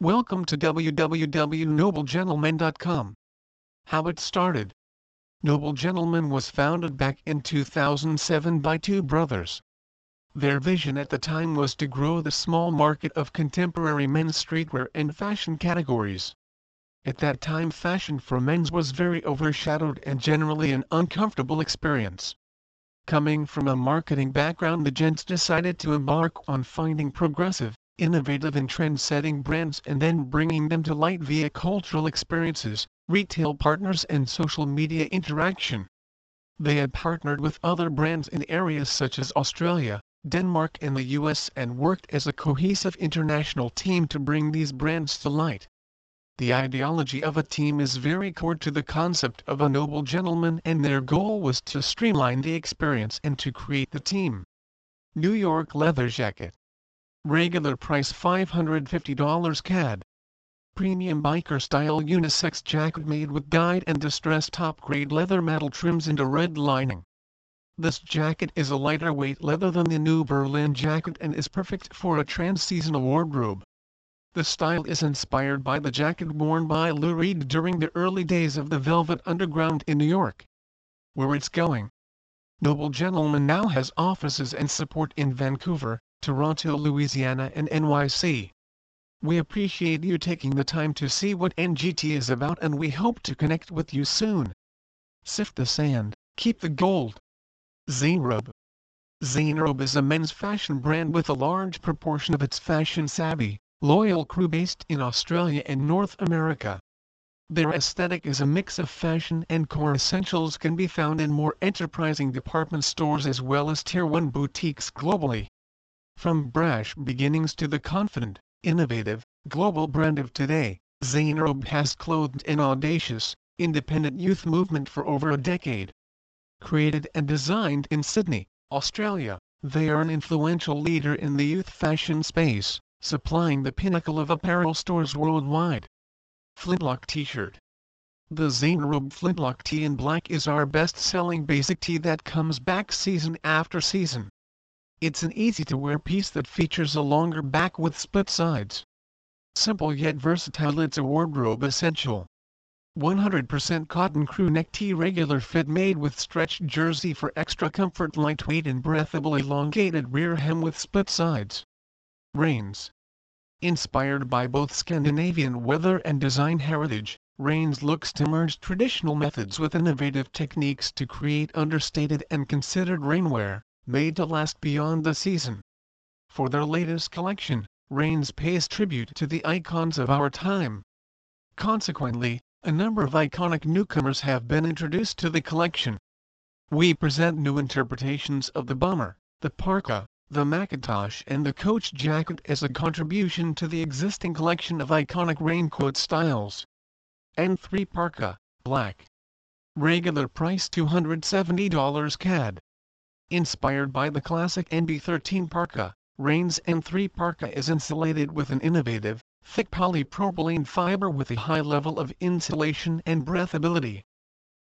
Welcome to www.noblegentlemen.com. How it started. Noble Gentleman was founded back in 2007 by two brothers. Their vision at the time was to grow the small market of contemporary men's streetwear and fashion categories. At that time fashion for men's was very overshadowed and generally an uncomfortable experience. Coming from a marketing background the gents decided to embark on finding progressive, innovative and trend-setting brands and then bringing them to light via cultural experiences, retail partners and social media interaction. They had partnered with other brands in areas such as Australia, Denmark and the US and worked as a cohesive international team to bring these brands to light. The ideology of a team is very core to the concept of a noble gentleman and their goal was to streamline the experience and to create the team. New York Leather Jacket Regular price $550 CAD. Premium biker style unisex jacket made with dyed and distressed top grade leather metal trims and a red lining. This jacket is a lighter weight leather than the new Berlin jacket and is perfect for a trans-seasonal wardrobe. The style is inspired by the jacket worn by Lou Reed during the early days of the Velvet Underground in New York. Where it's going. Noble Gentleman now has offices and support in Vancouver, Toronto, Louisiana and NYC. We appreciate you taking the time to see what NGT is about and we hope to connect with you soon. Sift the sand, keep the gold. Zanerobe Zanerobe is a men's fashion brand with a large proportion of its fashion-savvy, loyal crew based in Australia and North America. Their aesthetic is a mix of fashion and core essentials can be found in more enterprising department stores as well as tier 1 boutiques globally. From brash beginnings to the confident, innovative, global brand of today, Zanerobe has clothed an audacious, independent youth movement for over a decade. Created and designed in Sydney, Australia, they are an influential leader in the youth fashion space, supplying the pinnacle of apparel stores worldwide. Flintlock T-shirt The Zanerobe Flintlock tee in black is our best-selling basic tee that comes back season after season. It's an easy-to-wear piece that features a longer back with split sides. Simple yet versatile it's a wardrobe essential. 100% cotton crew neck tee regular fit made with stretched jersey for extra comfort lightweight and breathable elongated rear hem with split sides. Rains Inspired by both Scandinavian weather and design heritage, Rains looks to merge traditional methods with innovative techniques to create understated and considered rainwear made to last beyond the season. For their latest collection, Rains pays tribute to the icons of our time. Consequently, a number of iconic newcomers have been introduced to the collection. We present new interpretations of the bomber, the parka, the Macintosh and the Coach jacket as a contribution to the existing collection of iconic raincoat styles. N3 Parka, Black. Regular price $270 CAD. Inspired by the classic NB13 parka, Rains N3 parka is insulated with an innovative, thick polypropylene fiber with a high level of insulation and breathability.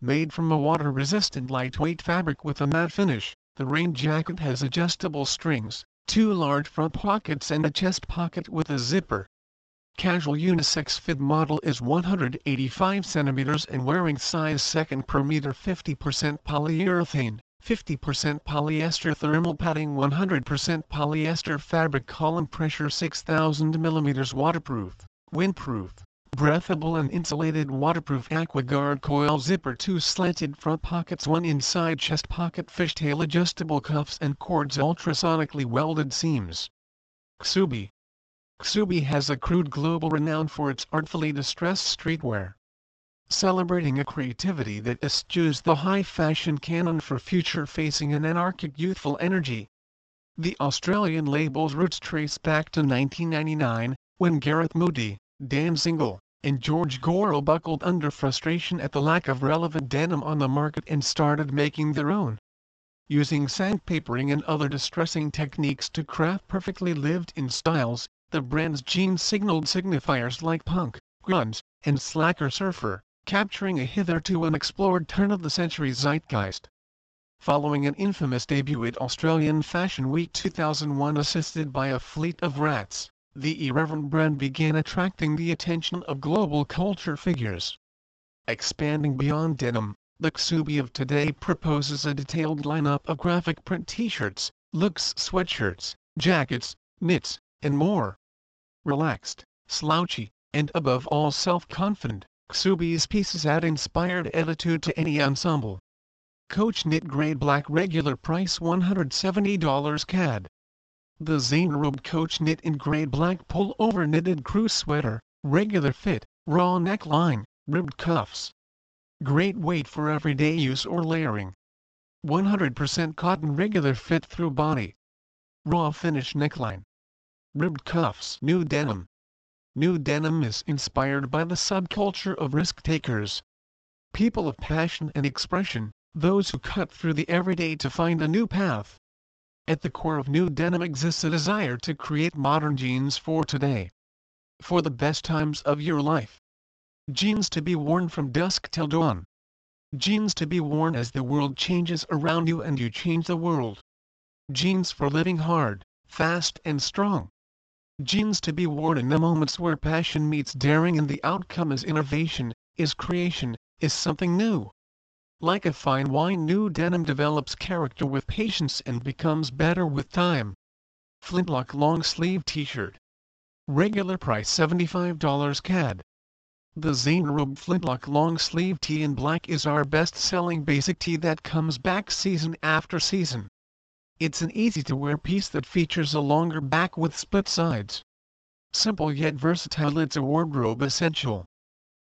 Made from a water-resistant lightweight fabric with a matte finish, the rain jacket has adjustable strings, two large front pockets and a chest pocket with a zipper. Casual unisex fit model is 185 cm and wearing size second per meter 50% polyurethane. 50% polyester thermal padding 100% polyester fabric column pressure 6000 mm waterproof, windproof, breathable and insulated waterproof AquaGuard coil zipper 2 slanted front pockets 1 inside chest pocket fishtail adjustable cuffs and cords ultrasonically welded seams. Ksubi Ksubi has accrued global renown for its artfully distressed streetwear celebrating a creativity that eschews the high-fashion canon for future-facing and anarchic youthful energy. The Australian label's roots trace back to 1999, when Gareth Moody, Dan Single, and George Gorrow buckled under frustration at the lack of relevant denim on the market and started making their own. Using sandpapering and other distressing techniques to craft perfectly lived-in styles, the brand's jeans signaled signifiers like punk, grunge, and slacker surfer, capturing a hitherto unexplored turn-of-the-century zeitgeist. Following an infamous debut at Australian Fashion Week 2001 assisted by a fleet of rats, the irreverent brand began attracting the attention of global culture figures. Expanding beyond denim, the Ksubi of today proposes a detailed lineup of graphic print t-shirts, looks sweatshirts, jackets, knits, and more. Relaxed, slouchy, and above all self-confident, Ksubi's pieces add inspired attitude to any ensemble. Coach Knit Grade Black regular price $170 CAD. The Zanerobe Coach Knit in Grade Black Pullover Knitted Crew Sweater, regular fit, raw neckline, ribbed cuffs. Great weight for everyday use or layering. 100% cotton regular fit through body. Raw finish neckline. Ribbed cuffs. New denim. New denim is inspired by the subculture of risk takers. People of passion and expression, those who cut through the everyday to find a new path. At the core of new denim exists a desire to create modern jeans for today. For the best times of your life. Jeans to be worn from dusk till dawn. Jeans to be worn as the world changes around you and you change the world. Jeans for living hard, fast and strong. Jeans to be worn in the moments where passion meets daring and the outcome is innovation, is creation, is something new. Like a fine wine new denim develops character with patience and becomes better with time. Flintlock long sleeve t-shirt. Regular price $75 CAD. The Zanerobe Flintlock long sleeve tee in black is our best selling basic tee that comes back season after season. It's an easy to wear piece that features a longer back with split sides. Simple yet versatile it's a wardrobe essential.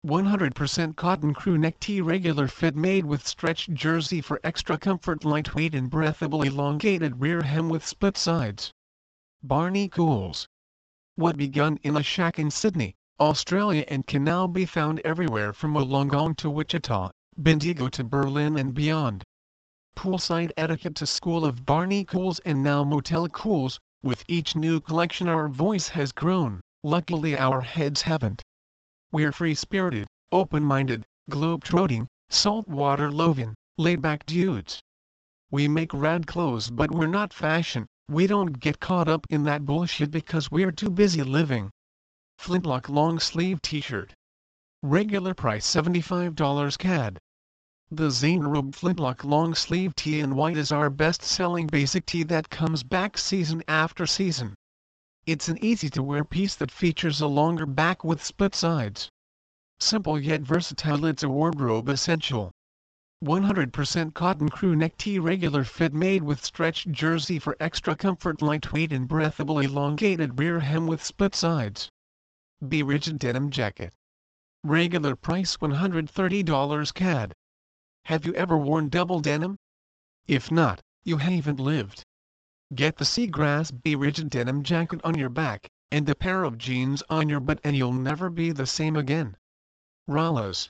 100% cotton crew neck tee regular fit made with stretched jersey for extra comfort lightweight and breathable elongated rear hem with split sides. Barney Cools. What begun in a shack in Sydney, Australia and can now be found everywhere from Wollongong to Wichita, Bendigo to Berlin and beyond. Poolside etiquette to School of Barney Cools and now Motel Cools, with each new collection our voice has grown, luckily our heads haven't. We're free-spirited, open-minded, globe-trotting, saltwater loving, laid-back dudes. We make rad clothes but we're not fashion, we don't get caught up in that bullshit because we're too busy living. Flintlock long sleeve t-shirt. Regular price $75 CAD. The Zanerobe Flintlock long sleeve tee in white is our best selling basic tee that comes back season after season. It's an easy to wear piece that features a longer back with split sides. Simple yet versatile it's a wardrobe essential. 100% cotton crew neck tee regular fit made with stretched jersey for extra comfort lightweight and breathable elongated rear hem with split sides. Be Rigid Denim Jacket. Regular price $130 CAD. Have you ever worn double denim? If not, you haven't lived. Get the Seagrass Be Rigid Denim Jacket on your back, and a pair of jeans on your butt and you'll never be the same again. Rollos.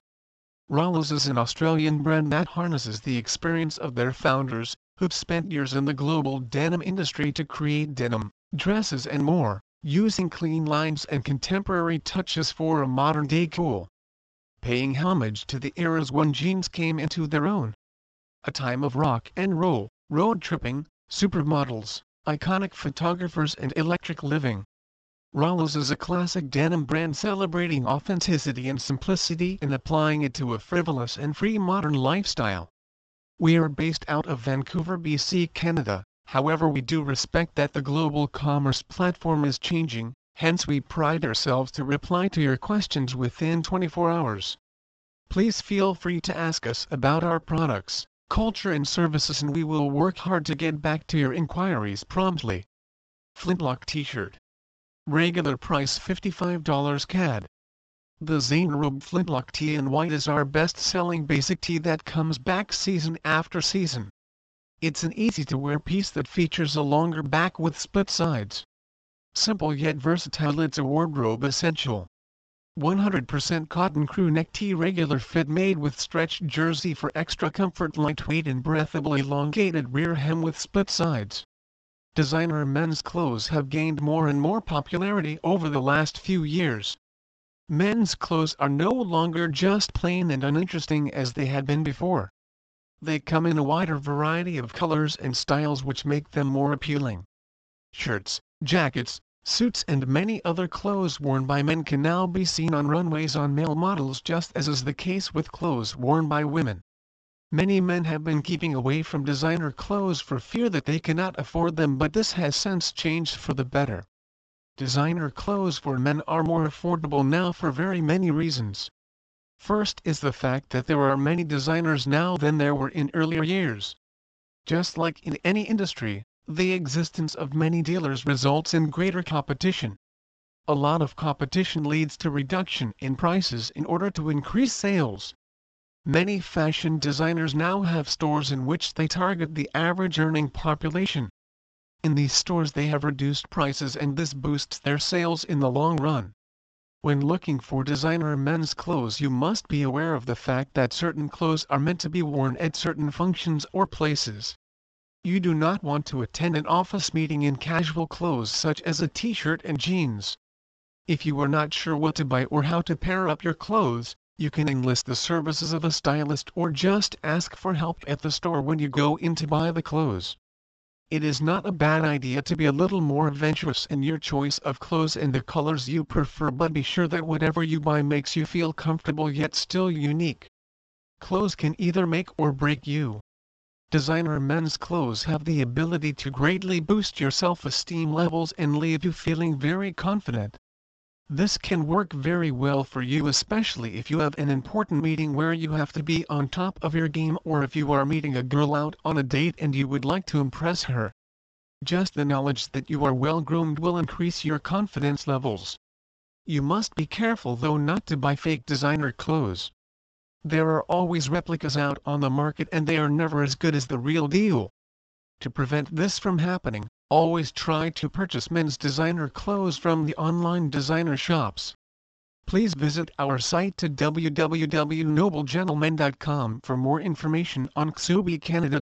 Rollos is an Australian brand that harnesses the experience of their founders, who've spent years in the global denim industry to create denim, dresses and more using clean lines and contemporary touches for a modern-day cool. Paying homage to the eras when jeans came into their own. A time of rock and roll, road tripping, supermodels, iconic photographers and electric living. Rollos is a classic denim brand celebrating authenticity and simplicity and applying it to a frivolous and free modern lifestyle. We are based out of Vancouver, BC, Canada, However we do respect that the global commerce platform is changing, hence we pride ourselves to reply to your questions within 24 hours. Please feel free to ask us about our products, culture and services and we will work hard to get back to your inquiries promptly. Flintlock T-shirt. Regular price $55 CAD. The Zanerobe Flintlock tee in white is our best-selling basic tee that comes back season after season. It's an easy to wear piece that features a longer back with split sides. Simple yet versatile it's a wardrobe essential. 100% cotton crew neck tee regular fit made with stretched jersey for extra comfort lightweight and breathable elongated rear hem with split sides. Designer men's clothes have gained more and more popularity over the last few years. Men's clothes are no longer just plain and uninteresting as they had been before. They come in a wider variety of colors and styles which make them more appealing. Shirts, jackets, Suits and many other clothes worn by men can now be seen on runways on male models just as is the case with clothes worn by women. Many men have been keeping away from designer clothes for fear that they cannot afford them but this has since changed for the better. Designer clothes for men are more affordable now for very many reasons. First is the fact that there are many designers now than there were in earlier years. Just like in any industry, the existence of many dealers results in greater competition. A lot of competition leads to reduction in prices in order to increase sales. Many fashion designers now have stores in which they target the average earning population. In these stores they have reduced prices and this boosts their sales in the long run. When looking for designer men's clothes you must be aware of the fact that certain clothes are meant to be worn at certain functions or places. You do not want to attend an office meeting in casual clothes such as a t-shirt and jeans. If you are not sure what to buy or how to pair up your clothes, you can enlist the services of a stylist or just ask for help at the store when you go in to buy the clothes. It is not a bad idea to be a little more adventurous in your choice of clothes and the colors you prefer but be sure that whatever you buy makes you feel comfortable yet still unique. Clothes can either make or break you. Designer men's clothes have the ability to greatly boost your self-esteem levels and leave you feeling very confident. This can work very well for you especially if you have an important meeting where you have to be on top of your game or if you are meeting a girl out on a date and you would like to impress her. Just the knowledge that you are well groomed will increase your confidence levels. You must be careful though not to buy fake designer clothes. There are always replicas out on the market and they are never as good as the real deal. To prevent this from happening, Always try to purchase men's designer clothes from the online designer shops. Please visit our site to www.noblegentlemen.com for more information on Ksubi Canada.